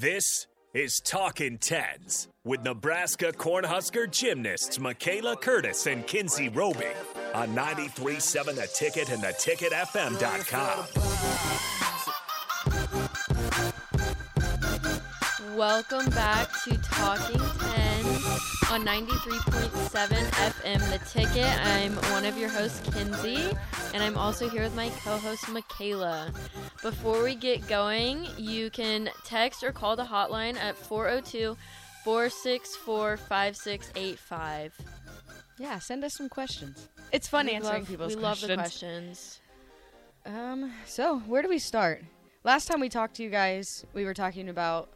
This is Talking Tens with Nebraska Cornhusker gymnasts Michaela Curtis and Kinsey Roby on 93.7 The Ticket and theticketfm.com. Welcome back to Talking on 93.7 FM The Ticket. I'm one of your hosts, Kinsey, and I'm also here with my co host, Michaela. Before we get going, you can text or call the hotline at 402 464 5685. Yeah, send us some questions. It's fun We answering love- people's we questions. love the questions. Um, so where do we start? Last time we talked to you guys, we were talking about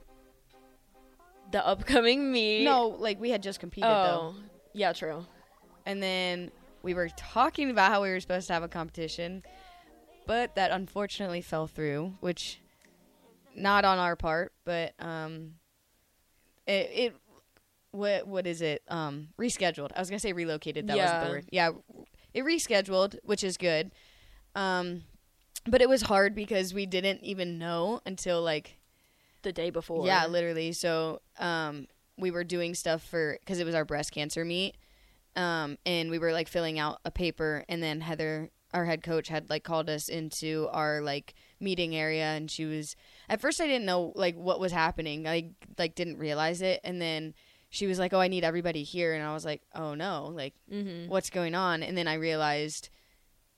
The upcoming meet. no, like we had just competed Oh, though, yeah, true. and then we were talking about how we were supposed to have a competition, but that unfortunately fell through, which not on our part, but um, it it what what is it um rescheduled? I was gonna say relocated. That wasn't the word. Yeah, it rescheduled, which is good. Um, but it was hard because we didn't even know until like The day before. yeah, literally. So um, we were doing stuff for because it was our breast cancer meet, um, and we were like filling out a paper, and then Heather, our head coach, had like called us into our like meeting area, and she was at first I didn't know like what was happening. I like didn't realize it, and then she was like, "Oh, I need everybody here," and I was like, "Oh no, like Mm-hmm. what's going on?" And then I realized.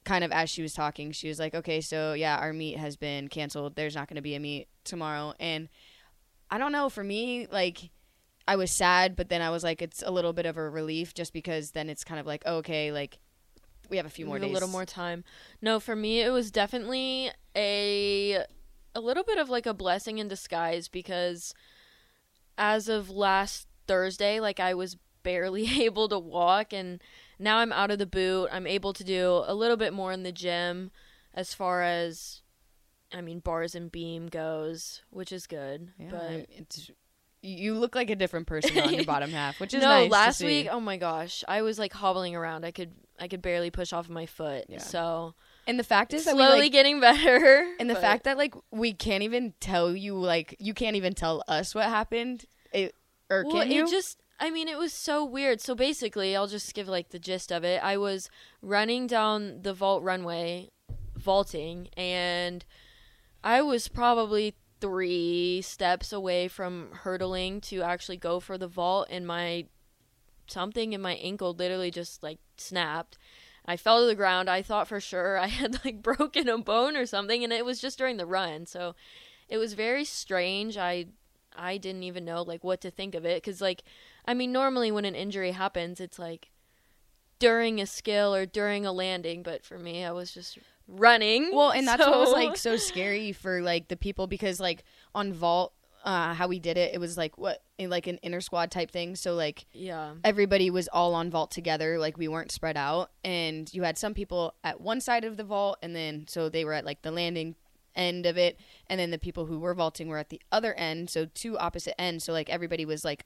Kind of as she was talking, she was like, "Okay, so yeah, our meet has been canceled. There's not going to be a meet tomorrow." And I don't know. For me, like, I was sad, but then I was like, it's a little bit of a relief just because then it's kind of like, oh, okay, like, we have a few more days. A little more time. No, for me it was definitely a a little bit of like a blessing in disguise because as of last Thursday, like I was barely able to walk and now I'm out of the boot. I'm able to do a little bit more in the gym as far as I mean bars and beam goes, which is good. Yeah, but it's, you look like a different person on your bottom half, which is no, nice last week, oh my gosh, I was like hobbling around. I could I could barely push off my foot. Yeah. So and the fact is slowly we like, getting better. and the but- fact that like we can't even tell you, like, you can't even tell us what happened, it, or well, can you? it just I mean, it was so weird. So basically, I'll just give like the gist of it. I was running down the vault runway, vaulting, and I was probably three steps away from hurdling to actually go for the vault, and my something in my ankle literally just like snapped. I fell to the ground. I thought for sure I had like broken a bone or something, and it was just during the run. So it was very strange. I I didn't even know like what to think of it because like I mean normally when an injury happens, it's like during a skill or during a landing, but for me, I was just running. Well, and that's what was like so scary for like the people because like on vault, uh, how we did it, it was like what in like an inner squad type thing. So like yeah. everybody was all on vault together like we weren't spread out and you had some people at one side of the vault and then so they were at like the landing end of it and then the people who were vaulting were at the other end so two opposite ends so like everybody was like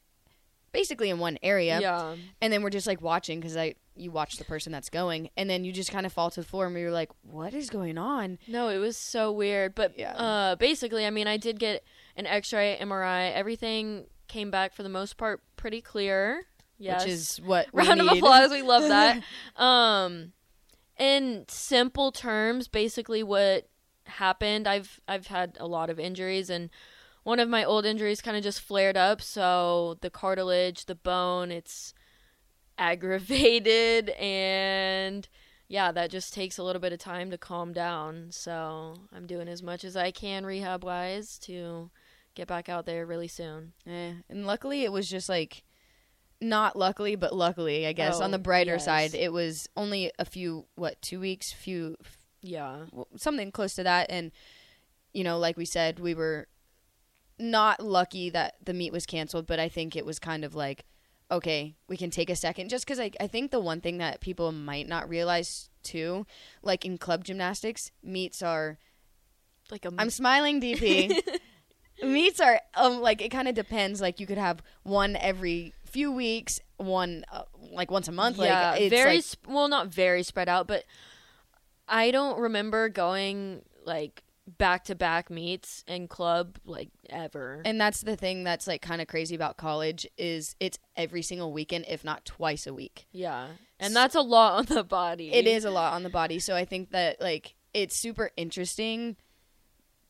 basically in one area Yeah. and then we're just like watching because i you watch the person that's going and then you just kind of fall to the floor and you're like what is going on No, it was so weird. But Yeah. uh, basically, I mean, I did get an X-ray, MRI. Everything came back for the most part pretty clear. Yes. which is what we round of applause. We love that. um, in simple terms, basically what happened. I've I've had a lot of injuries, and one of my old injuries kind of just flared up. So the cartilage, the bone, it's aggravated, and yeah, that just takes a little bit of time to calm down. So I'm doing as much as I can rehab wise to get back out there really soon. Eh, and luckily, it was just like, not luckily, but luckily, I guess. Oh, on the brighter yes. side, it was only a few, what, two weeks, few, Yeah. something close to that. And, you know, like we said, we were not lucky that the meet was canceled, but I think it was kind of like, okay, we can take a second. Just because I, I think the one thing that people might not realize too, like in club gymnastics, meets are Like a I'm smiling, DP. Meets are um like it kind of depends. Like you could have one every few weeks, one uh, like once a month. yeah, like it's very like, sp- well, not very spread out, but I don't remember going like back to back meets and club like ever. And that's the thing that's like kind of crazy about college is it's every single weekend, if not twice a week. yeah. And that's a lot on the body. It is a lot on the body. So I think that like it's super interesting.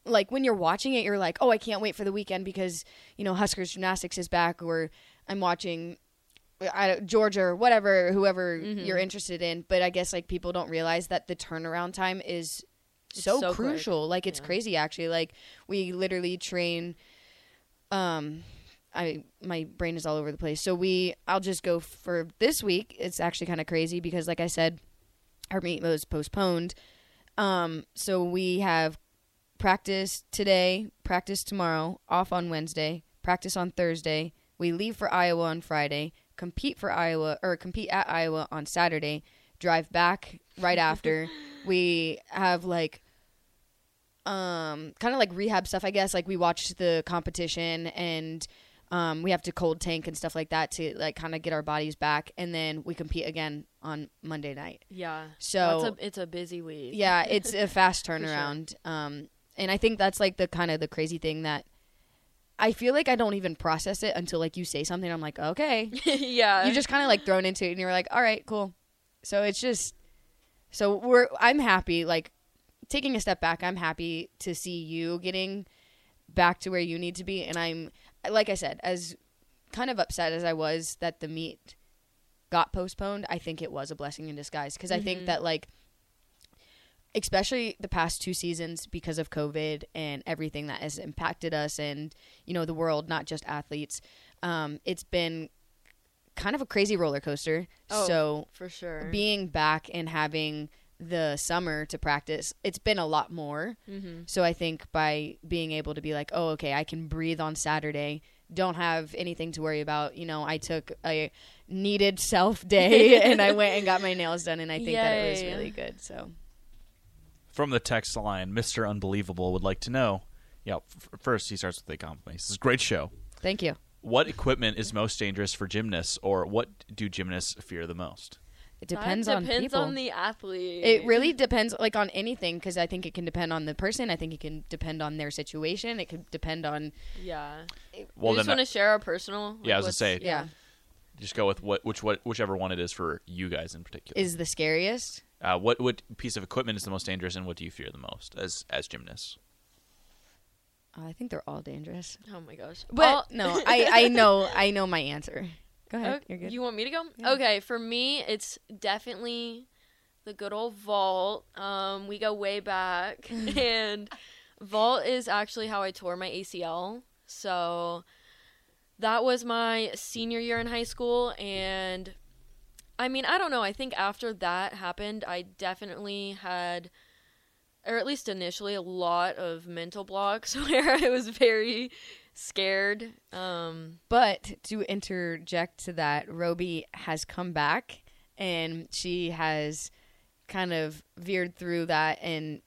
Like when you're watching it, you're like, oh, I can't wait for the weekend because you know Huskers gymnastics is back, or I'm watching I, Georgia or whatever, whoever Mm-hmm. you're interested in. But I guess like people don't realize that the turnaround time is so, so crucial. Like it's Yeah. crazy actually. Like we literally train. Um, I my brain is all over the place. So we, I'll just go for this week. It's actually kind of crazy because, like I said, our meet was postponed. Um, so we have practice today, practice tomorrow, off on Wednesday, practice on Thursday. We leave for Iowa on Friday, compete for Iowa or compete at Iowa on Saturday, drive back right after. we have like um kind of like rehab stuff, I guess. Like we watch the competition and um, we have to cold tank and stuff like that to like kind of get our bodies back, and then we compete again on Monday night. Yeah. So- That's a, it's a busy week. Yeah, it's a fast sure. turnaround. Um, and I think that's like the kind of the crazy thing that I feel like I don't even process it until like you say something. I'm like, okay, yeah. you just kind of like thrown into it, and you're like, all right, cool. So it's just so we're I'm happy like taking a step back. I'm happy to see you getting back to where you need to be, and I'm like I said, as kind of upset as I was that the meet got postponed. I think it was a blessing in disguise because I think that like especially the past two seasons because of COVID and everything that has impacted us and you know the world, not just athletes. Um, it's been kind of a crazy roller coaster. Oh, so for sure. being back and having the summer to practice, it's been a lot more. mm-hmm. So I think by being able to be like, oh, okay, I can breathe on Saturday, don't have anything to worry about. You know, I took a needed self day and I went and got my nails done, and I think that it was really good. So From the text line, Mr. Unbelievable would like to know. Yeah, f- first he starts with a compliment. This is a great show. thank you. What equipment is most dangerous for gymnasts, or what do gymnasts fear the most? It depends that on depends people. on the athlete. it really depends, like on anything, because I think it can depend on the person. I think it can depend on their situation. It could depend on Yeah. Well, you just want to share our personal. Yeah, I was gonna say- yeah. just go with what which what whichever one it is for you guys in particular. Is the scariest. uh, what what piece of equipment is the most dangerous, and what do you fear the most as as gymnasts? Oh, I think they're all dangerous. Oh my gosh. But Well- no, I I know I know my answer. Go ahead. Okay, You're good. You want me to go? Okay, for me, it's definitely the good old vault. Um, we go way back, and vault is actually how I tore my ACL. So that was my senior year in high school, and I mean, I don't know. I think after that happened, I definitely had. Or at least initially, a lot of mental blocks where I was very scared. Um, But to interject to that, Roby has come back and she has kind of veered through that and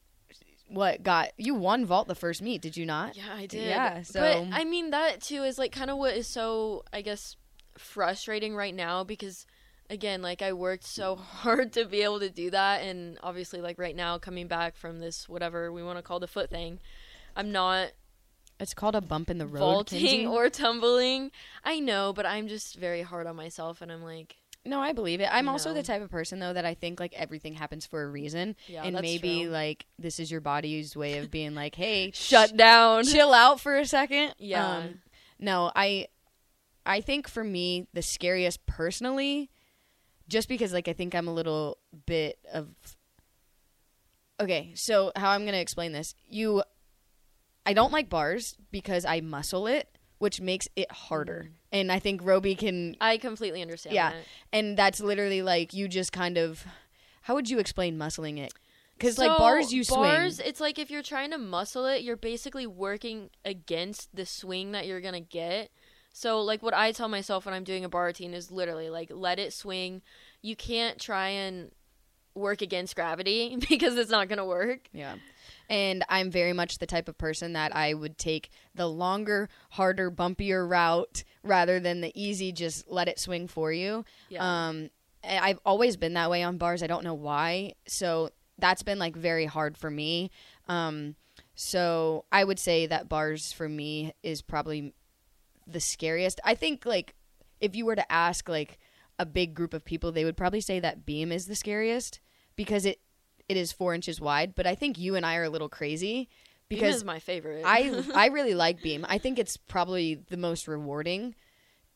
what got you won vault the first meet, did you not? Yeah, I did. Yeah, so- but I mean that too is like kind of what is so I guess frustrating right now because again, like I worked so hard to be able to do that and obviously like right now coming back from this whatever we want to call the foot thing, I'm not It's called a bump in the road. vaulting Kinsey. or tumbling. I know, but I'm just very hard on myself and I'm like No, I believe it. I'm also the type of person though that I think like everything happens for a reason. Yeah, and maybe true. like this is your body's way of being like, hey, shut down. chill out for a second. Yeah. Um, no, I I think for me the scariest personally just because like I think I'm a little bit of Okay, so how I'm going to explain this. You I don't like bars because I muscle it, which makes it harder. Mm. And I think Roby can I completely understand yeah. that. And that's literally like you just kind of how would you explain muscling it? Cuz like So, bars you swing. Bars, it's like if you're trying to muscle it, you're basically working against the swing that you're gonna get. So like what I tell myself when I'm doing a bar routine is literally like let it swing. You can't try and work against gravity because it's not gonna work. Yeah. And I'm very much the type of person that I would take the longer, harder, bumpier route rather than the easy just let it swing for you. Yeah. Um I've always been that way on bars. I don't know why. So that's been like very hard for me. Um So I would say that bars for me is probably the scariest. I think like if you were to ask like a big group of people, they would probably say that beam is the scariest because it it is four inches wide. But I think you and I are a little crazy Beam because is my favorite. I I really like beam. I think it's probably the most rewarding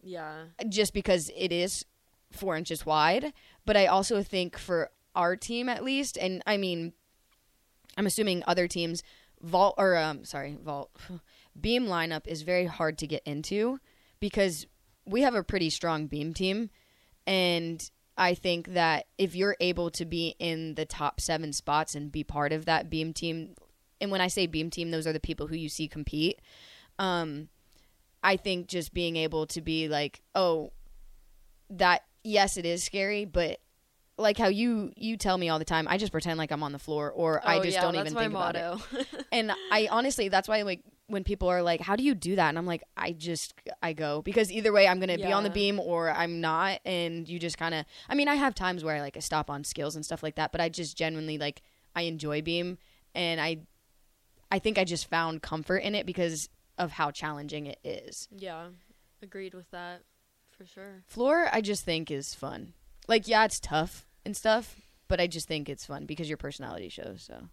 yeah. just because it is four inches wide. But I also think for our team at least, and I mean, I'm assuming other teams vault or um sorry vault beam lineup is very hard to get into because we have a pretty strong beam team, and I think that if you're able to be in the top seven spots and be part of that beam team, and when I say beam team, those are the people who you see compete. Um, I think just being able to be like, oh, that yes, it is scary, but like how you you tell me all the time, I just pretend like I'm on the floor, or I Oh, just yeah, don't even my think about it. motto. And I honestly, that's why like when people are like, "How do you do that?" and I'm like, I just I go because either way, I'm gonna be on the beam or I'm not, and you just kind of. I mean, I have times where I like I stop on skills and stuff like that, but I just genuinely like I enjoy beam, and I I think I just found comfort in it because of how challenging it is. yeah. Agreed with that. For sure. Floor, I just think is fun. Like, yeah, it's tough and stuff, but I just think it's fun because your personality shows. So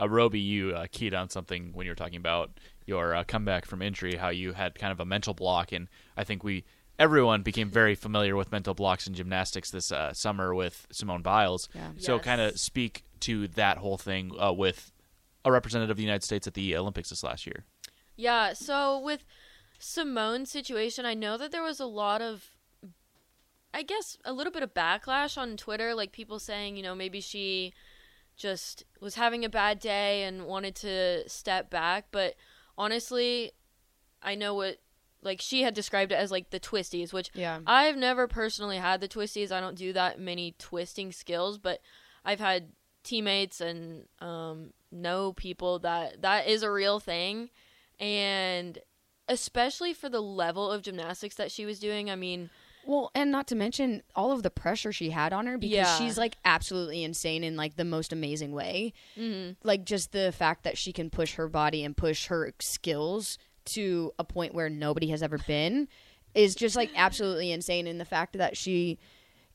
Uh, Roby, you uh, keyed on something when you were talking about your uh, comeback from injury, how you had kind of a mental block, and I think we everyone became very familiar with mental blocks in gymnastics this uh, summer with Simone Biles. Yeah. So, Yes. kind of speak to that whole thing uh, with a representative of the United States at the Olympics this last year. Yeah, so with Simone's situation, I know that there was a lot of I guess a little bit of backlash on Twitter, like people saying, you know, maybe she just was having a bad day and wanted to step back, but honestly, I know what like she had described it as like the twisties, which yeah, I've never personally had the twisties. I don't do that many twisting skills, but I've had teammates and um, know people that that is a real thing, and especially for the level of gymnastics that she was doing. I mean, Well, and not to mention all of the pressure she had on her because Yeah. she's like absolutely insane in like the most amazing way. Mm-hmm. Like just the fact that she can push her body and push her skills to a point where nobody has ever been is just like absolutely insane. And the fact that she,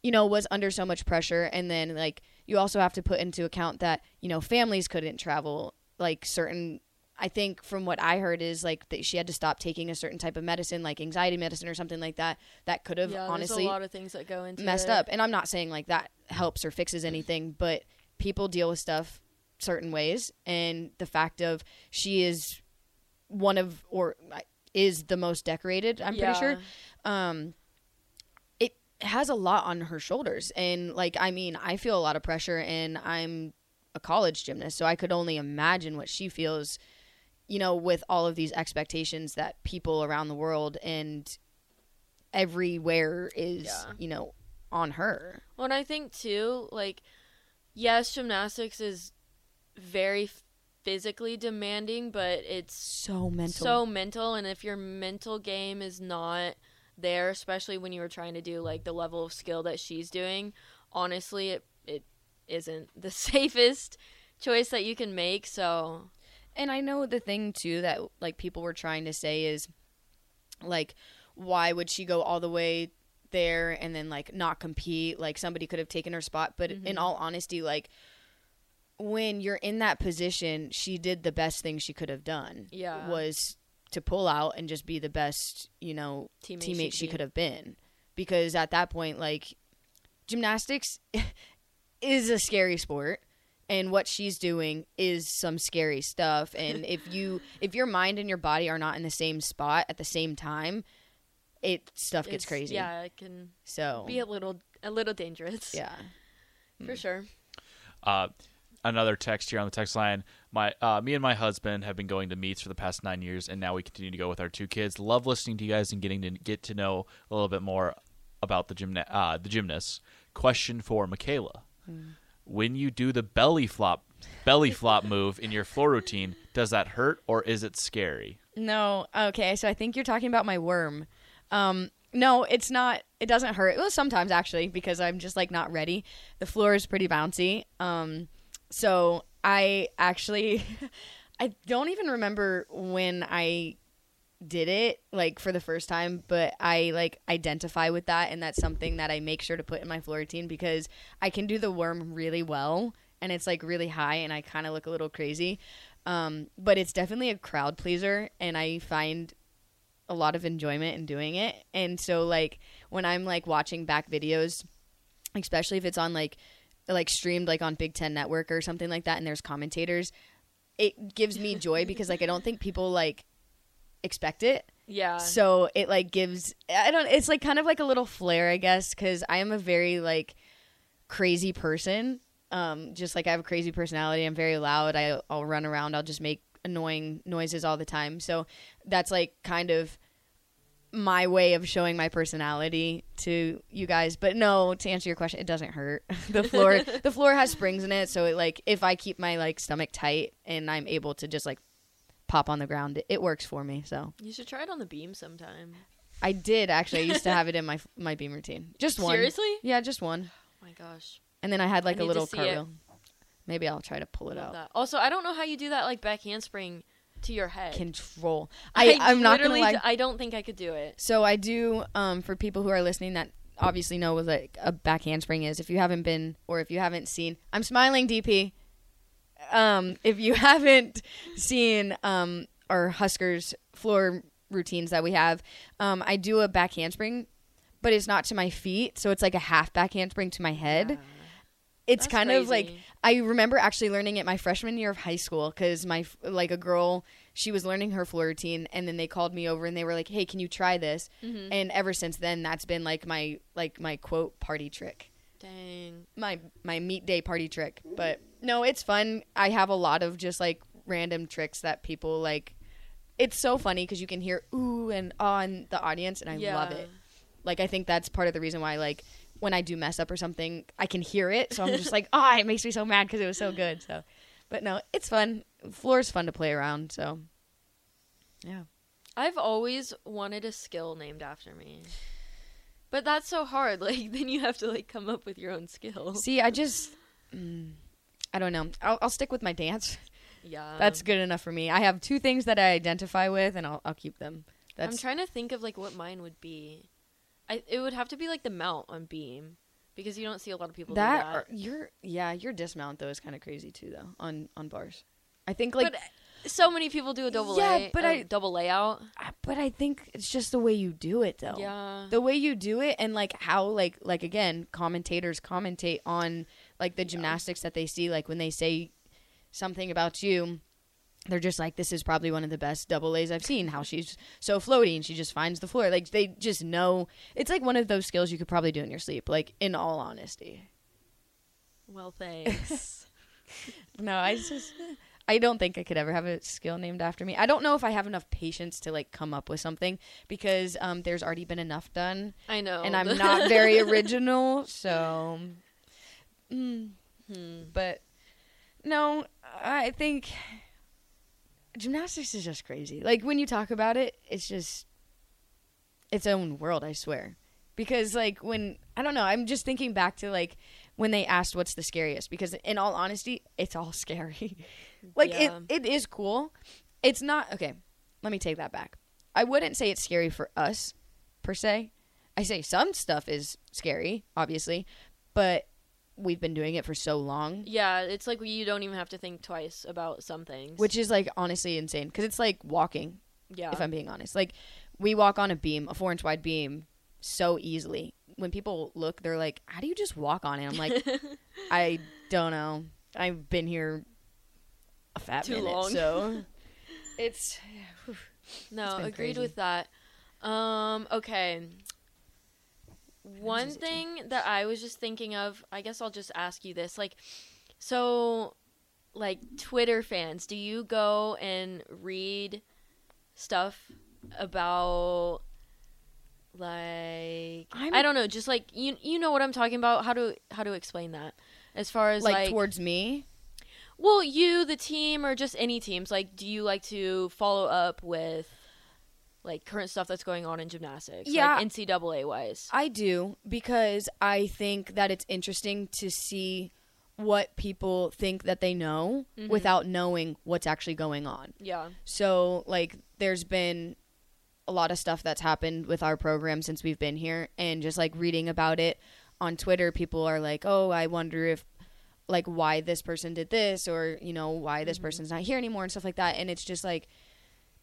you know, was under so much pressure, and then like you also have to put into account that you know families couldn't travel like certain I think from what I heard is like that she had to stop taking a certain type of medicine, like anxiety medicine or something like that. That could have yeah, honestly a lot of things that go into messed it. up. And I'm not saying like that helps or fixes anything, but people deal with stuff certain ways. And the fact of she is one of or is the most decorated, I'm Yeah. pretty sure. Um, it has a lot on her shoulders, and like I mean, I feel a lot of pressure, and I'm a college gymnast, so I could only imagine what she feels. You know, with all of these expectations that people around the world and everywhere is, Yeah. you know, on her. Well, and I think too, like, yes, gymnastics is very physically demanding, but it's So mental. so mental and if your mental game is not there especially when you were trying to do like the level of skill that she's doing honestly it it isn't the safest choice that you can make so And I know the thing too that like people were trying to say is like why would she go all the way there and then like not compete? Like somebody could have taken her spot. But Mm-hmm. in all honesty like when you're in that position she did the best thing she could have done Yeah. was to pull out and just be the best you know Teammate teammate, she she could could have been. Because at that point like gymnastics is a scary sport and what she's doing is some scary stuff. And if you if your mind and your body are not in the same spot at the same time it stuff gets it's- crazy. yeah it can so be a little a little dangerous. Yeah. For sure. Uh, another text here on the text line. My, uh, me and my husband have been going to meets for the past nine years, and now we continue to go with our two kids. Love listening to you guys and getting to get to know a little bit more about the gymna- uh, the gymnasts. Question for Michaela: When you do the belly flop, belly flop move in your floor routine, does that hurt or is it scary? No, okay. So I think you're talking about my worm. Um, no, it's not. It doesn't hurt. Well, sometimes actually, because I'm just like not ready. The floor is pretty bouncy. Um, so I actually, I don't even remember when I did it like for the first time, but I like identify with that and that's something that I make sure to put in my floor routine because I can do the worm really well and it's like really high and I kind of look a little crazy. Um, but it's definitely a crowd pleaser and I find a lot of enjoyment in doing it. And so like when I'm like watching back videos, especially if it's on like like streamed like on Big 10 network or something like that and there's commentators, it gives me joy because like I don't think people like expect it. Yeah. So it like gives I don't it's like kind of like a little flair I guess cuz I am a very like crazy person. Um just like I have a crazy personality. I'm very loud. I I'll run around. I'll just make annoying noises all the time. So that's like kind of my way of showing my personality to you guys. But no, to answer your question, it doesn't hurt. the floor the floor has springs in it, so it like if I keep my like stomach tight and I'm able to just like pop on the ground, it, works for me. So you should try it on the beam sometime. I did actually. I used to have it in my my beam routine. Just one. Seriously? Yeah, just one. Oh my gosh. And then I had like I a little see it. cartwheel. Maybe I'll try to pull it Love out. that. Also, I don't know how you do that like back handspring to your head. Control. I, I'm not gonna lie. I don't think I could do it. So I do um, for people who are listening that obviously know what like a back handspring is. If you haven't been or if you haven't seen, I'm smiling, DP. Um, if you haven't seen um, our Huskers floor routines that we have, um, I do a back handspring, but it's not to my feet, so it's like a half back handspring to my head. It's That's kind of like. I remember actually learning it my freshman year of high school because my like a girl she was learning her floor routine and then they called me over and they were like hey can you try this Mm-hmm. and ever since then that's been like my like my quote party trick Dang. my my meet day party trick but no it's fun. I have a lot of just like random tricks that people like it's so funny because you can hear ooh and ah in the audience and i yeah. love it. Like i think that's part of the reason why like when i do mess up or something i can hear it. So i'm just like ah it makes me so mad because it was so good so. But no it's fun. Floor's fun to play around so. Yeah. I've always wanted a skill named after me. But that's so hard. Like then you have to like come up with your own skill. see i just mm, i don't know I'll, I'll stick with my dance Yeah. that's good enough for me i have two things that i identify with and i'll, I'll keep them that's I'm trying to think of like what mine would be. I it would have to be like the mount on beam because you don't see a lot of people that, do that. or- your yeah your dismount though is kind of crazy too though on on bars i think like but so many people do a double Yeah, lay, but I- double layout. But i think it's just the way you do it though. Yeah. the way you do it and like how like like again commentators commentate on like the gymnastics that they see. Like when they say something about you they're just like this is probably one of the best double A's I've seen. How she's so floaty and she just finds the floor. Like they just know. It's like one of those skills you could probably do in your sleep like in all honesty. Well, thanks. no I just I don't think I could ever have a skill named after me I don't know if I have enough patience to like come up with something because um there's already been enough done I know. and I'm not very original, so. Mm, Hmm. But no, I think gymnastics is just crazy. Like when you talk about it, it's just its own world. I swear, because like when I don't know, I'm just thinking back to like when they asked what's the scariest. Because in all honesty, it's all scary. like Yeah. it, it is cool. It's not okay. Let me take that back. I wouldn't say it's scary for us per se. I say some stuff is scary, obviously, but we've been doing it for so long, Yeah, it's like you don't even have to think twice about some things. which is like honestly insane because it's like walking. yeah, If I'm being honest, like we walk on a beam, a four inch wide beam, so easily. When people look, they're like, "How do you just walk on it?" I'm like, I don't know. I've been here a fat Too minute, long. so it's no, been agreed crazy. with that. Um, okay. One thing that I was just thinking of, I guess I'll just ask you this. Like, so, like, Twitter fans, do you go and read stuff about, like, I'm- I don't know, just like, you you know what I'm talking about? How to, how to explain that? As far as, like, like towards me. Well, you, the team, or just any teams, like, do you like to follow up with like current stuff that's going on in gymnastics? Yeah. like NCAA wise. I do because I think that it's interesting to see what people think that they know mm-hmm. without knowing what's actually going on. Yeah. So, like, there's been a lot of stuff that's happened with our program since we've been here, and just like reading about it on Twitter, people are like, "Oh, I wonder if." Like why this person did this or you know why this person's not here anymore and stuff like that. And it's just like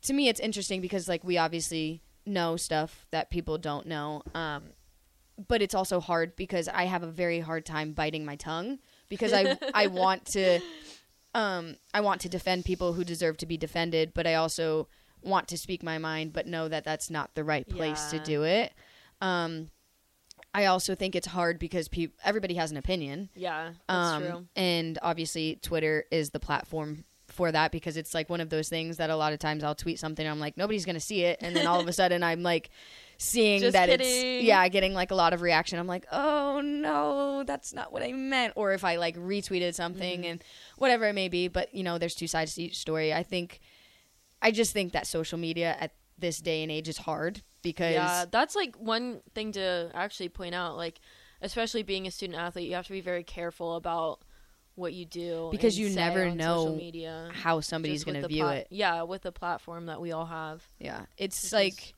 to me it's interesting because like we obviously know stuff that people don't know um but it's also hard because I have a very hard time biting my tongue because I I want to um I want to defend people who deserve to be defended, but I also want to speak my mind but know that that's not the right place to do it. Um I also think it's hard because peop everybody has an opinion. Yeah. That's Um, true. And obviously, Twitter is the platform for that because it's like one of those things that a lot of times I'll tweet something and I'm like, nobody's going to see it. And then all of a sudden I'm like seeing Just that kidding. it's, yeah, getting like a lot of reaction. I'm like, oh no, that's not what I meant. Or if I like retweeted something Mm-hmm. and whatever it may be. But, you know, there's two sides to each story. I think, I just think that social media at this day and age is hard because. Yeah, that's like one thing to actually point out. Like, especially being a student athlete, you have to be very careful about what you do Because you never know media. how somebody's going to view plat- it. Yeah, with the platform that we all have. Yeah, it's Because- like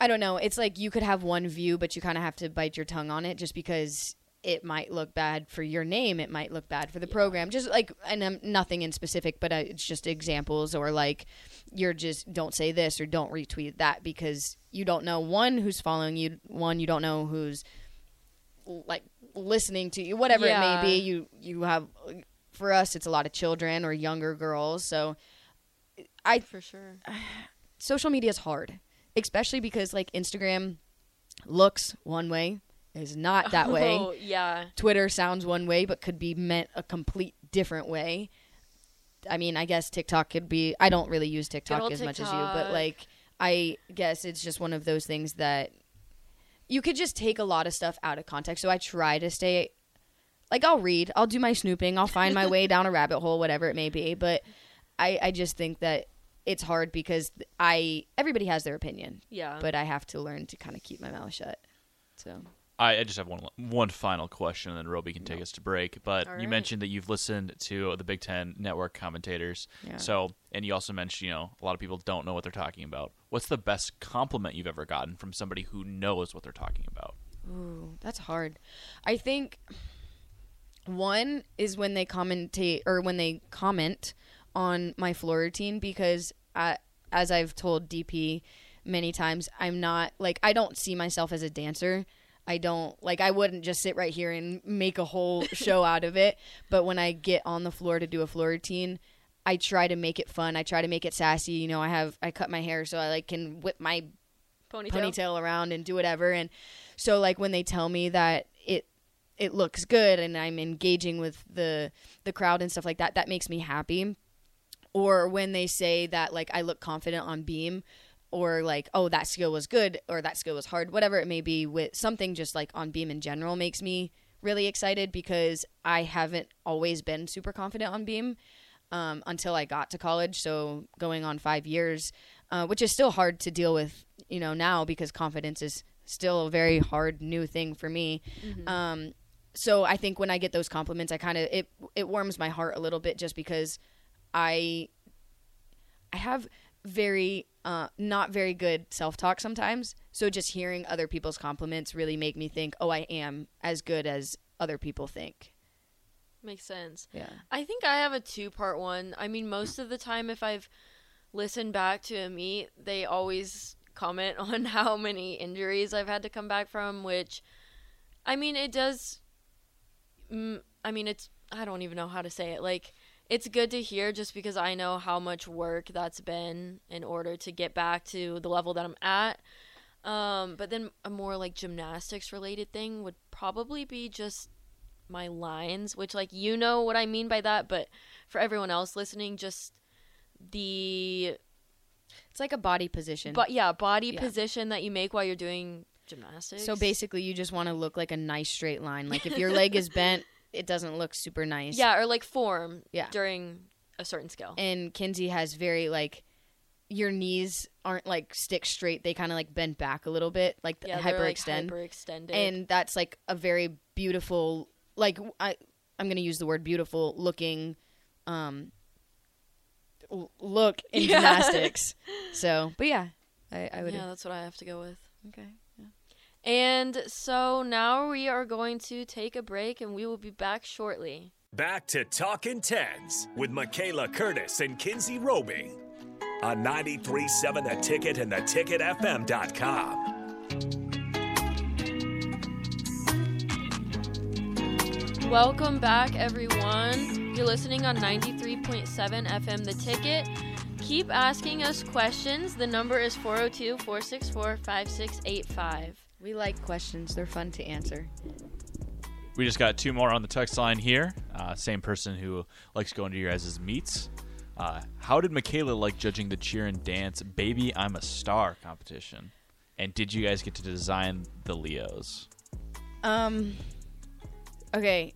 I don't know. It's like you could have one view, but you kind of have to bite your tongue on it, just because it might look bad for your name. It might look bad for the program. Just like and um, nothing in specific, but uh, it's just examples or like you're just don't say this or don't retweet that because you don't know one who's following you, one you don't know who's like listening to you, whatever it may be. You you have for us, it's a lot of children or younger girls, so. I For sure. social media is hard, especially because like Instagram looks one way, is not that way. Oh, yeah. Twitter sounds one way, but could be meant a complete different way. I mean, I guess TikTok could be. I don't really use TikTok as much as you, but like, I guess it's just one of those things that you could just take a lot of stuff out of context. So I try to stay. Like I'll read, I'll do my snooping, I'll find my way down a rabbit hole, whatever it may be. But I, I just think that it's hard because I everybody has their opinion, Yeah. but I have to learn to kind of keep my mouth shut. So I, I just have one one final question, and then Roby can take us to break. But All you mentioned that you've listened to the Big Ten Network commentators. Yeah. So, and you also mentioned, you know, a lot of people don't know what they're talking about. What's the best compliment you've ever gotten from somebody who knows what they're talking about? Ooh, that's hard. I think one is when they commentate or when they comment on my floor routine because I, as I've told DP many times, I'm not like I don't see myself as a dancer. I don't like I wouldn't just sit right here and make a whole show out of it. But when I get on the floor to do a floor routine, I try to make it fun. I try to make it sassy. You know, I have I cut my hair so I like can whip my Ponytail. ponytail around and do whatever and so like when they tell me that it it looks good and I'm engaging with the the crowd and stuff like that that makes me happy or when they say that like I look confident on beam or like oh that skill was good or that skill was hard whatever it may be with something just like on beam in general makes me really excited because I haven't always been super confident on beam um, until I got to college. So going on five years, uh, which is still hard to deal with, you know, now because confidence is still a very hard new thing for me. Um, so I think when I get those compliments, I kind of it it warms my heart a little bit just because I I have very uh, not very good self talk sometimes. So just hearing other people's compliments really make me think, oh, I am as good as other people think. Makes sense. Yeah. I think I have a two part one. I mean, most of the time, if I've listened back to a meet, they always comment on how many injuries I've had to come back from, which, I mean, it does. Mm, I mean, it's. I don't even know how to say it. Like, it's good to hear just because I know how much work that's been in order to get back to the level that I'm at. Um, but then a more like gymnastics related thing would probably be just my lines, which like you know what I mean by that, but for everyone else listening, just the It's like a body position. but yeah, body Yeah. position that you make while you're doing gymnastics. So basically, you just want to look like a nice straight line. Like if your leg is bent, it doesn't look super nice. yeah, or like form Yeah. during a certain skill. And Kinsey has very like your knees aren't like stick straight. They kind of like bend back a little bit, like yeah, they're, like, hyperextend. hyperextended. and that's like a very beautiful. Like I, I'm going to use the word beautiful looking um l- look in Yeah. gymnastics. So, but yeah, I, I would. Yeah, that's what I have to go with. Okay. And so now we are going to take a break and we will be back shortly. Back to Talking Tens with Michaela Curtis and Kinsey Roby on 93.7 The Ticket and theticketfm.com. Welcome back, everyone. You're listening on 93.7 FM The Ticket. Keep asking us questions. The number is 402 464 5685. We like questions. They're fun to answer. We just got two more on the text line here. Uh, same person who likes going to your guys' meets. Uh, how did Michaela like judging the cheer and dance "Baby I'm a Star" competition? And did you guys get to design the Leos? Um. Okay,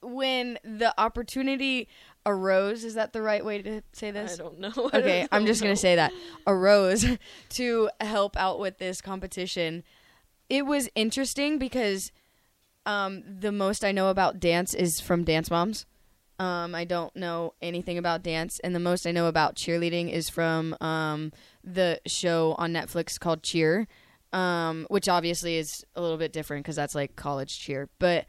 when the opportunity arose, is that the right way to say this? I don't know. Okay, I I'm just gonna say that arose to help out with this competition. It was interesting because um, the most I know about dance is from Dance Moms. Um, I don't know anything about dance, and the most I know about cheerleading is from um, the show on Netflix called Cheer, um, which obviously is a little bit different because that's like college cheer. But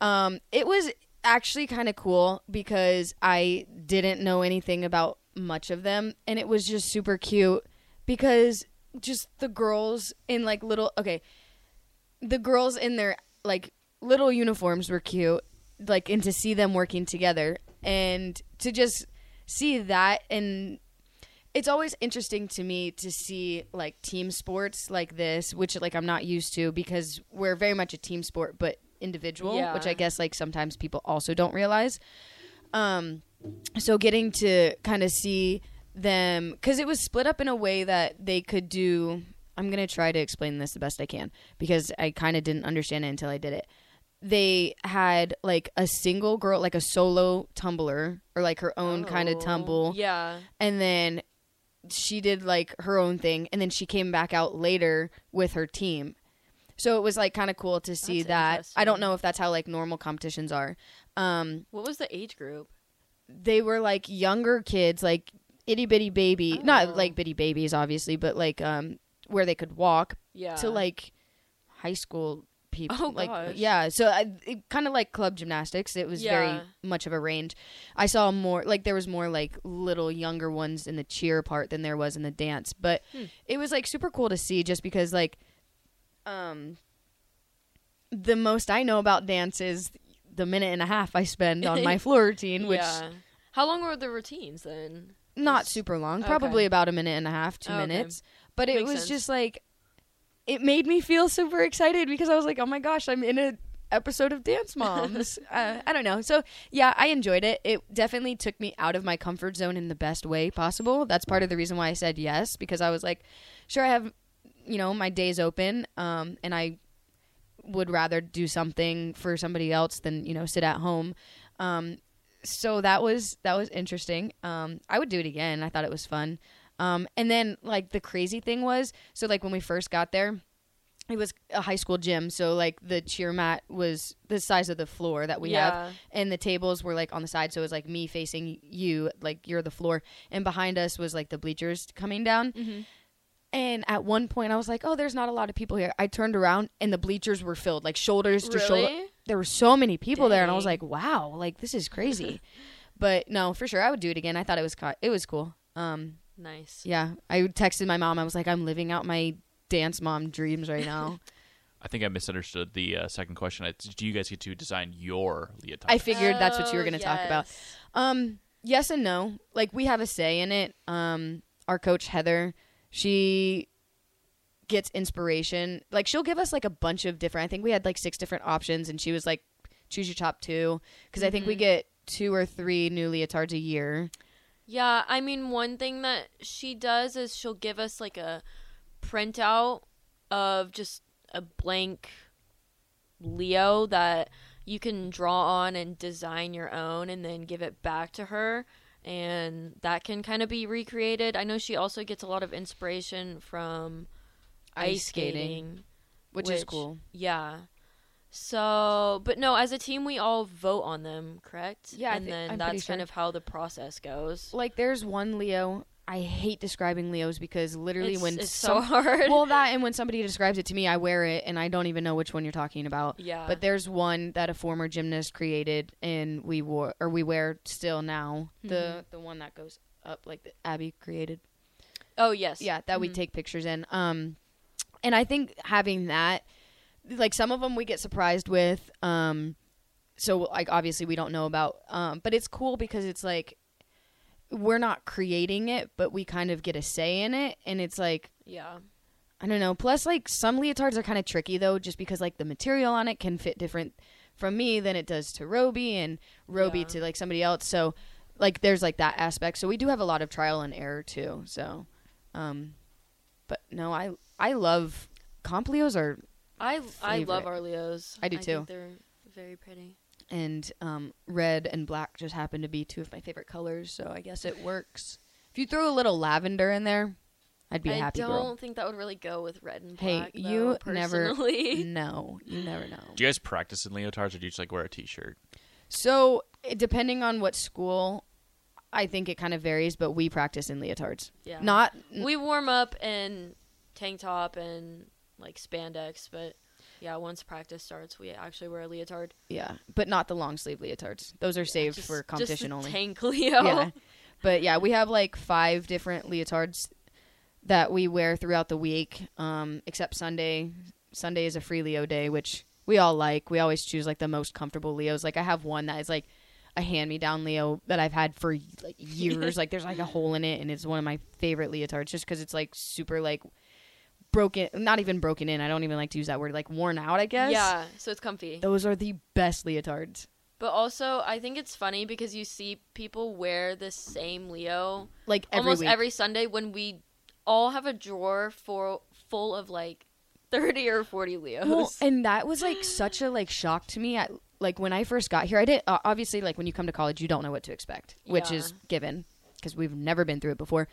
um, it was actually kind of cool because I didn't know anything about much of them, and it was just super cute because just the girls in like little okay, the girls in their like little uniforms were cute, like and to see them working together and to just see that and it's always interesting to me to see like team sports like this, which like I'm not used to because we're very much a team sport, but individual, Yeah. which I guess like sometimes people also don't realize. Um, so getting to kind of see them because it was split up in a way that they could do. I'm gonna try to explain this the best I can because I kind of didn't understand it until I did it. They had like a single girl, like a solo tumbler or like her own kind of Oh, tumble Yeah. and then she did like her own thing and then she came back out later with her team so it was like kind of cool to see That's that i don't know if that's how like normal competitions are um What was the age group? they were like younger kids like itty bitty baby Oh. not like bitty babies obviously but like um where they could walk Yeah. to like high school people Oh, like gosh. yeah so I, it kind of like club gymnastics it was very much of a range i saw more like there was more like little younger ones in the cheer part than there was in the dance but Hmm. it was like super cool to see just because like um the most i know about dance is the minute and a half i spend on my floor routine which yeah. How long were the routines then? Not super long okay. probably about a minute and a half two Okay. minutes but it Makes was sense. just like it made me feel super excited because i was like oh my gosh i'm in a episode of dance moms uh, i don't know so yeah i enjoyed it it definitely took me out of my comfort zone in the best way possible that's part of the reason why i said yes because i was like sure i have you know my days open um and i would rather do something for somebody else than you know sit at home um so that was that was interesting. Um i would do it again. I thought it was fun. Um and then like the crazy thing was so like when we first got there it was a high school gym. So like the cheer mat was the size of the floor that we Yeah. have and the tables were like on the side. So it was like me facing you like you're the floor. And behind us was like the bleachers coming down. Mm-hmm. and at one point i was like oh there's not a lot of people here. I turned around and the bleachers were filled like shoulders to shoulder Really? There were so many people there and i was like wow like this is crazy but no for sure i would do it again i thought it was co- it was cool um Nice. yeah i texted my mom i was like i'm living out my dance mom dreams right now I think I misunderstood the uh, second question. I, do you guys get to design your leotard? i figured that's what you were Oh, going to talk about yes. Um, yes and no. Like we have a say in it. Um, our coach Heather, she gets inspiration. Like she'll give us like a bunch of different. I think we had like six different options, and she was like, "Choose your top two. Because I think we mm-hmm. get two or three new leotards a year. Yeah, I mean, one thing that she does is she'll give us like a printout of just a blank Leo that you can draw on and design your own and then give it back to her. And that can kind of be recreated. I know she also gets a lot of inspiration from ice, skating, skating, Which, is cool. Yeah. So, but no, as a team, we all vote on them, correct? Yeah, and thi- then I'm that's kind of how the process goes. Like there's one Leo. I hate describing Leos because literally It's, when it's some- so hard. well that and when somebody describes it to me, I wear it and I don't even know which one you're talking about. yeah, But there's one that a former gymnast created, and we wore or we wear still now. Mm-hmm. The the one that goes up like the Abby created. oh yes, Yeah, that we Mhm. take pictures in. Um, and I think having that, like some of them we get surprised with. Um, so like obviously we don't know about. Um, but it's cool because it's like we're not creating it, but we kind of get a say in it, and it's like yeah, I don't know. Plus, like some leotards are kind of tricky though, just because like the material on it can fit different from me than it does to Roby and Roby Yeah. to like somebody else. So, like, there's like that aspect. So we do have a lot of trial and error too. So, um, but no, I I love comp leos are I I love Favorite. our Leos. I do think too. they're very pretty. and um red and black just happen to be two of my favorite colors. So I guess it works. If you throw a little lavender in there, I'd be a I happy I don't girl. think that would really go with red and black. Hey, black. you though, never- personally. No, you never know. Do you guys practice in leotards, or do you just like wear a t-shirt? So, depending on what school, I think it kind of varies, but we practice in leotards. yeah. Not we warm up in tank top and like spandex, but yeah, once practice starts, we actually wear a leotard. yeah, but not the long sleeve leotards. Those are saved Just- for competition only. Tank Leo. Yeah. But yeah, we have like five different leotards that we wear throughout the week, um, except Sunday. Sunday is a free Leo day, which we all like. We always choose like the most comfortable Leos. Like I have one that is like a hand me down Leo that I've had for like years. like there's like a hole in it, and it's one of my favorite leotards just because it's like super like broken, not even broken in. I don't even like to use that word. Like worn out, I guess. Yeah, so it's comfy. Those are the best leotards. But also, I think it's funny because you see people wear the same Leo Like every almost week. every Sunday when we all have a drawer for full of like 30 or 40 Leos. Well, and that was like such a like shock to me. At, like when I first got here, I did uh, obviously like when you come to college, you don't know what to expect, which Yeah. is given because we've never been through it before.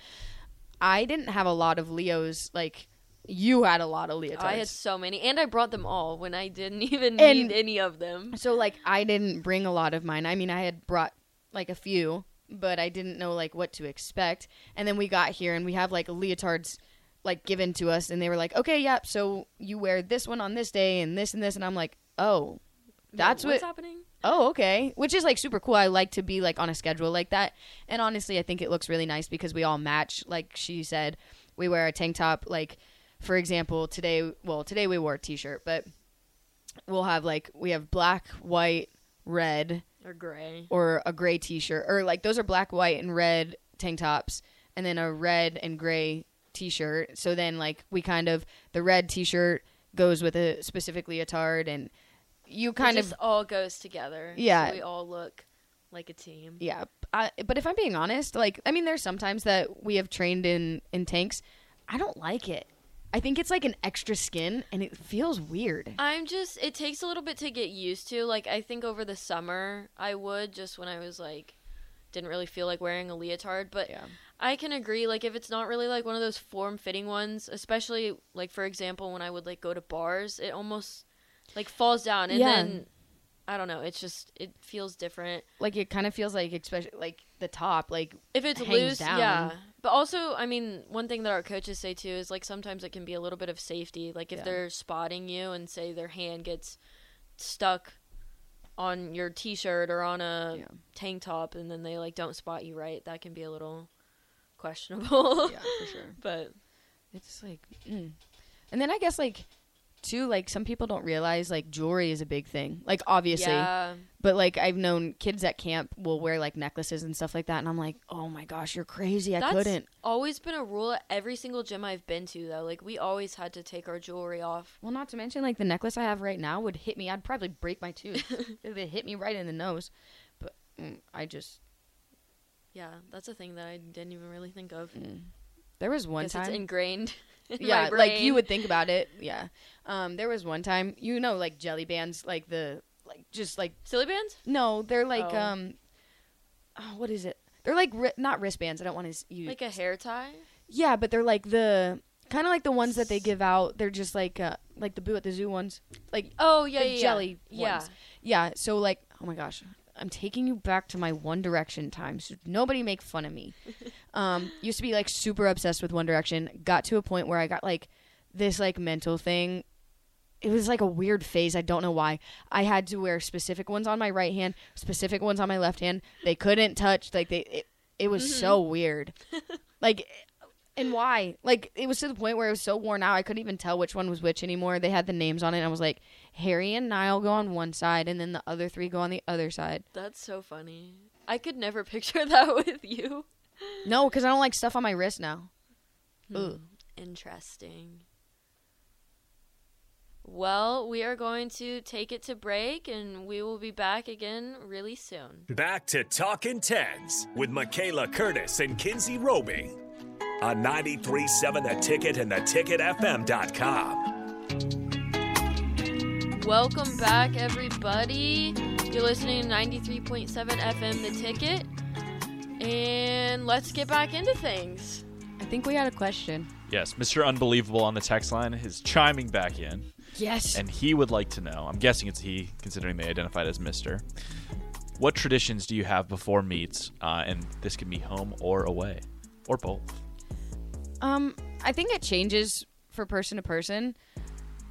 I didn't have a lot of Leos. Like you had a lot of leotards. I had so many, and I brought them all when I didn't even And- need any of them. so like I didn't bring a lot of mine. I mean, I had brought like a few, but I didn't know like what to expect. And then we got here and we have like leotards like given to us, and they were like, okay, yep. So you wear this one on this day and this and this, and I'm like, oh. That's what's what happening. Oh, okay. Which is like super cool. I like to be like on a schedule like that. And honestly, I think it looks really nice because we all match. Like she said, we wear a tank top. Like, for example, today, well, today we wore a t shirt, but we'll have like, we have black, white, red, Or gray. or a gray t shirt. Or like, those are black, white, and red tank tops. And then a red and gray t shirt. So then, like, we kind of, the red t shirt goes with a specific leotard. And you kind of all goes together. Yeah. so we all look like a team. Yeah, I, but if I'm being honest, like I mean, there's sometimes that we have trained in in tanks. I don't like it. I think it's like an extra skin, and it feels weird. I'm just. It takes a little bit to get used to. Like I think over the summer I would just when I was like didn't really feel like wearing a leotard, but Yeah. I can agree. Like if it's not really like one of those form fitting ones, especially like for example when I would like go to bars, it almost like falls down and Yeah. then I don't know. It's just it feels different. Like it kind of feels like, especially like the top, like If it's loose, down. yeah. But also, I mean, one thing that our coaches say too is like sometimes it can be a little bit of safety. Like if Yeah. they're spotting you and say their hand gets stuck on your t-shirt or on a Yeah. tank top and then they like don't spot you right, that can be a little questionable. yeah, for sure. but It's like, mm. and then I guess like too, like some people don't realize like jewelry is a big thing. Like obviously, yeah, but like I've known kids at camp will wear like necklaces and stuff like that, and I'm like, oh my gosh, you're crazy. I that's couldn't. always been a rule at every single gym I've been to though. Like we always had to take our jewelry off. Well, not to mention, like the necklace I have right now would hit me. I'd probably break my tooth if it hit me right in the nose. But mm, I just Yeah, that's a thing that I didn't even really think of. mm. there was one time. it's ingrained. yeah, like you would think about it. Yeah. Um, there was one time, you know, like jelly bands, like the like just like silly bands. no, they're like Oh. um, oh, what is it? They're like ri- not wristbands. I don't want to use Like a hair tie? yeah, but they're like the kind of like the ones that they give out. They're just like uh, like the boo at the zoo ones, like Oh yeah, the yeah, jelly yeah. ones. Yeah. So like, oh my gosh, I'm taking you back to my One Direction times. So nobody make fun of me. um, used to be like super obsessed with One Direction. Got to a point where I got like this like mental thing. It was like a weird phase. I don't know why. I had to wear specific ones on my right hand, specific ones on my left hand. They couldn't touch. Like they, it, it was so weird. like, and why? Like it was to the point where it was so worn out. I couldn't even tell which one was which anymore. They had the names on it. and I was like, Harry and Niall go on one side, and then the other three go on the other side. That's so funny. I could never picture that with you. No, because I don't like stuff on my wrist now. Hmm, Ugh. Interesting. Well, we are going to take it to break and we will be back again really soon. Back to Talking Tens with Michaela Curtis and Kinsey Roby on 93.7 The Ticket and theticketfm.com. Welcome back, everybody. You're listening to 93.7 FM The Ticket. And let's get back into things. I think we had a question. Yes, Mr. Unbelievable on the text line is chiming back in, Yes. and he would like to know. I'm guessing it's he, considering they identified as Mister. What traditions do you have before meets? Uh, and this can be home or away, or both. Um, I think it changes for person to person.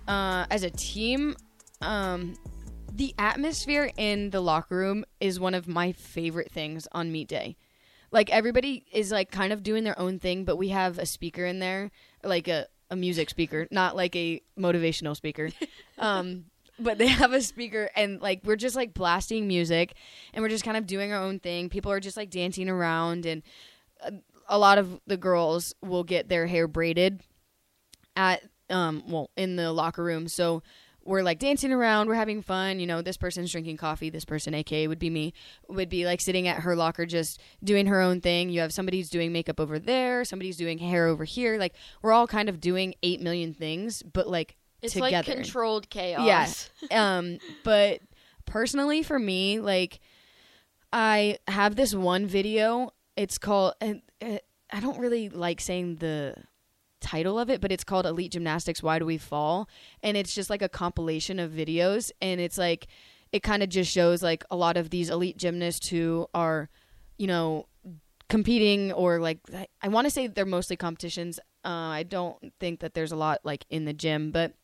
Uh, as a team, um, the atmosphere in the locker room is one of my favorite things on meet day. Like everybody is like kind of doing their own thing, but we have a speaker in there, like a, a music speaker, not like a motivational speaker. um, but they have a speaker and like we're just like blasting music and we're just kind of doing our own thing. People are just like dancing around and uh, a lot of the girls will get their hair braided at um well in the locker room so we're like dancing around we're having fun you know this person's drinking coffee this person aka would be me would be like sitting at her locker just doing her own thing you have somebody who's doing makeup over there somebody's doing hair over here like we're all kind of doing 8 million things but like It's together like controlled chaos. Yes. um, but personally, for me, like, I have this one video. It's called. and, uh, I don't really like saying the title of it, but it's called Elite Gymnastics. Why do we fall? And it's just like a compilation of videos, and it's like it kind of just shows like a lot of these elite gymnasts who are, you know, competing or like I- want to say they're mostly competitions. Uh, I don't think that there's a lot like in the gym, but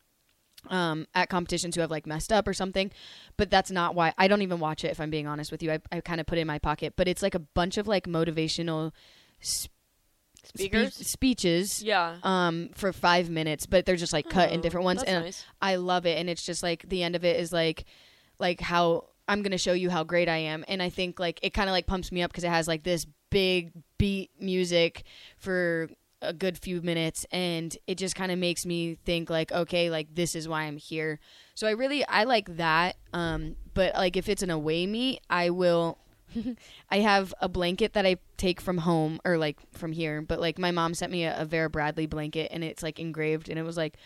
um, at competitions who have like messed up or something. But that's not why I don't even watch it. If I'm being honest with you, I, I kind of put it in my pocket. But it's like a bunch of like motivational sp- Speakers? spe- speeches. Yeah. Um, for five minutes, but they're just like cut in Oh, different ones, and nice. I love it. And it's just like the end of it is like, like how I'm gonna show you how great I am, and I think like it kind of like pumps me up because it has like this big beat music for a good few minutes and it just kind of makes me think like okay like this is why i'm here so i really i like that um but like if it's an away meet i will i have a blanket that i take from home or like from here but like my mom sent me a, a vera bradley blanket and it's like engraved and it was like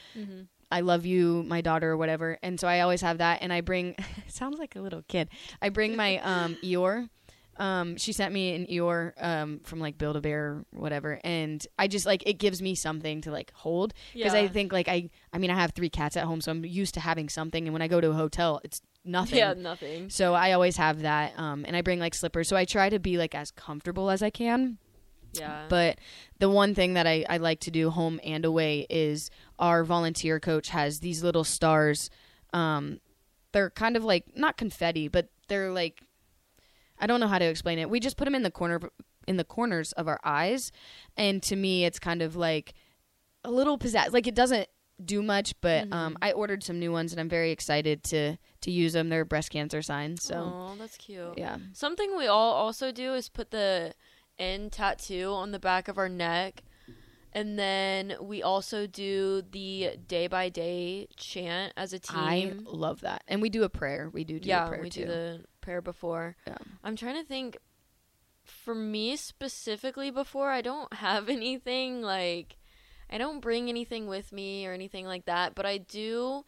I love you, my daughter, or whatever. And so I always have that. And I bring, sounds like a little kid. I bring my um, Eeyore. Um, she sent me an Eeyore um, from like Build a Bear or whatever. And I just like, it gives me something to like hold. Because I think like, I, I mean, I have three cats at home, so I'm used to having something. And when I go to a hotel, it's nothing. Yeah, nothing. So I always have that. Um, and I bring like slippers. So I try to be like as comfortable as I can. Yeah. But the one thing that I, I like to do home and away is our volunteer coach has these little stars. Um, they're kind of like not confetti, but they're like I don't know how to explain it. We just put them in the corner in the corners of our eyes, and to me, it's kind of like a little pizzazz. Like it doesn't do much, but um, I ordered some new ones, and I'm very excited to to use them. They're breast cancer signs, so oh, that's cute. yeah. Something we all also do is put the N tattoo on the back of our neck. And then we also do the day by day chant as a team. I love that, and we do a prayer. We do do yeah, a prayer we too. do the prayer before. Yeah. I'm trying to think. For me specifically, before I don't have anything like, I don't bring anything with me or anything like that. But I do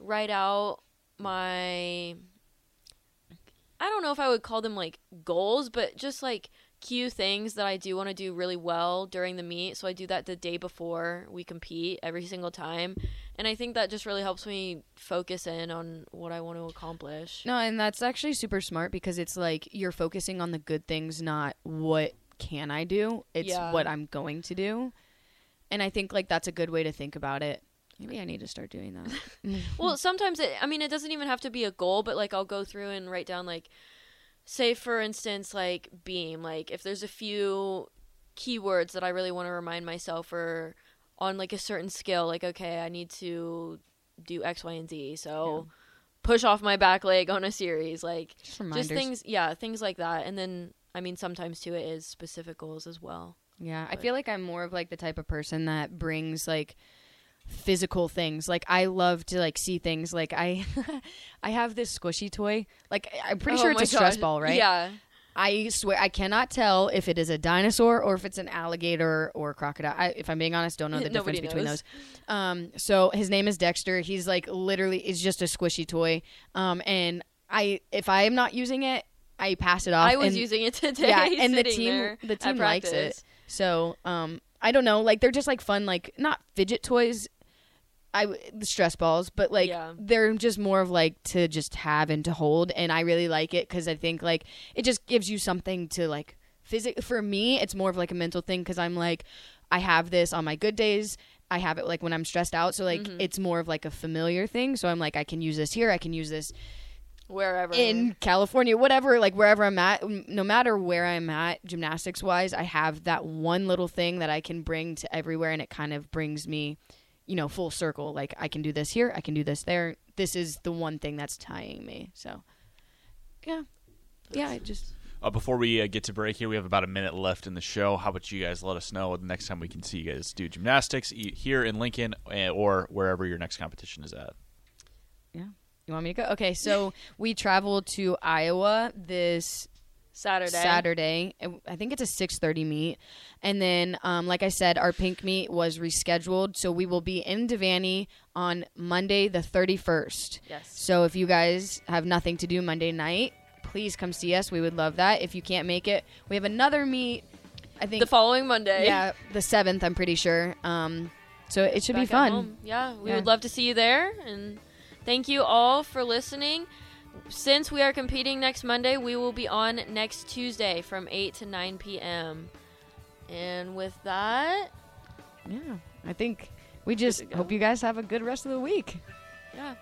write out my. I don't know if I would call them like goals, but just like cue things that I do want to do really well during the meet. So I do that the day before we compete every single time. And I think that just really helps me focus in on what I want to accomplish. No, and that's actually super smart because it's like you're focusing on the good things, not what can I do. It's Yeah. what I'm going to do. And I think like that's a good way to think about it. Maybe I need to start doing that. Well, sometimes it, I mean, it doesn't even have to be a goal, but like I'll go through and write down, like, say, for instance, like beam, like if there's a few keywords that I really want to remind myself or on like a certain skill, like, okay, I need to do X, Y, and Z. So push off my back leg on a series, like Just just things, yeah, things like that. And then, I mean, sometimes too, it is specific goals as well. Yeah, I feel like I'm more of like the type of person that brings like physical things. Like I love to like see things. Like I, I have this squishy toy. Like I'm pretty Oh sure it's a stress ball, right? Yeah. I swear I cannot tell if it is a dinosaur or if it's an alligator or crocodile. I, if I'm being honest, don't know the difference between those. Um, so his name is Dexter. He's like literally is just a squishy toy. Um, and I if I am not using it, I pass it off. I was and- using it today. yeah, and the team there the team likes it. So um, I don't know, like they're just like fun, like not fidget toys. I the stress balls, but like Yeah. they're just more of like to just have and to hold, and I really like it because I think like it just gives you something to like physic. For me, it's more of like a mental thing because I'm like I have this on my good days. I have it like when I'm stressed out, so like Mm-hmm. it's more of like a familiar thing. So I'm like I can use this here, I can use this Wherever. in California, whatever, like wherever I'm at, no matter where I'm at, gymnastics wise, I have that one little thing that I can bring to everywhere, and it kind of brings me, you know, full circle. Like I can do this here, I can do this there. This is the one thing that's tying me. So, yeah, yeah, I just Uh, before we uh, get to break here, we have about a minute left in the show. How about you guys let us know the next time we can see you guys do gymnastics here in Lincoln uh, or wherever your next competition is at? yeah. You want me to go? Okay, so we traveled to Iowa this Saturday. Saturday. I think it's a six thirty meet, and then, um, like I said, our pink meet was rescheduled, so we will be in Devaney on Monday the thirty first. Yes. So if you guys have nothing to do Monday night, please come see us. We would love that. If you can't make it, we have another meet. I think The following Monday. yeah, the seventh. I'm pretty sure. Um, so it should be back at fun. Yeah, we Yeah. would love to see you there. And thank you all for listening. Since we are competing next Monday, we will be on next Tuesday from 8 to 9 p.m. And with that, Yeah, I think we just hope you guys have a good rest of the week. yeah,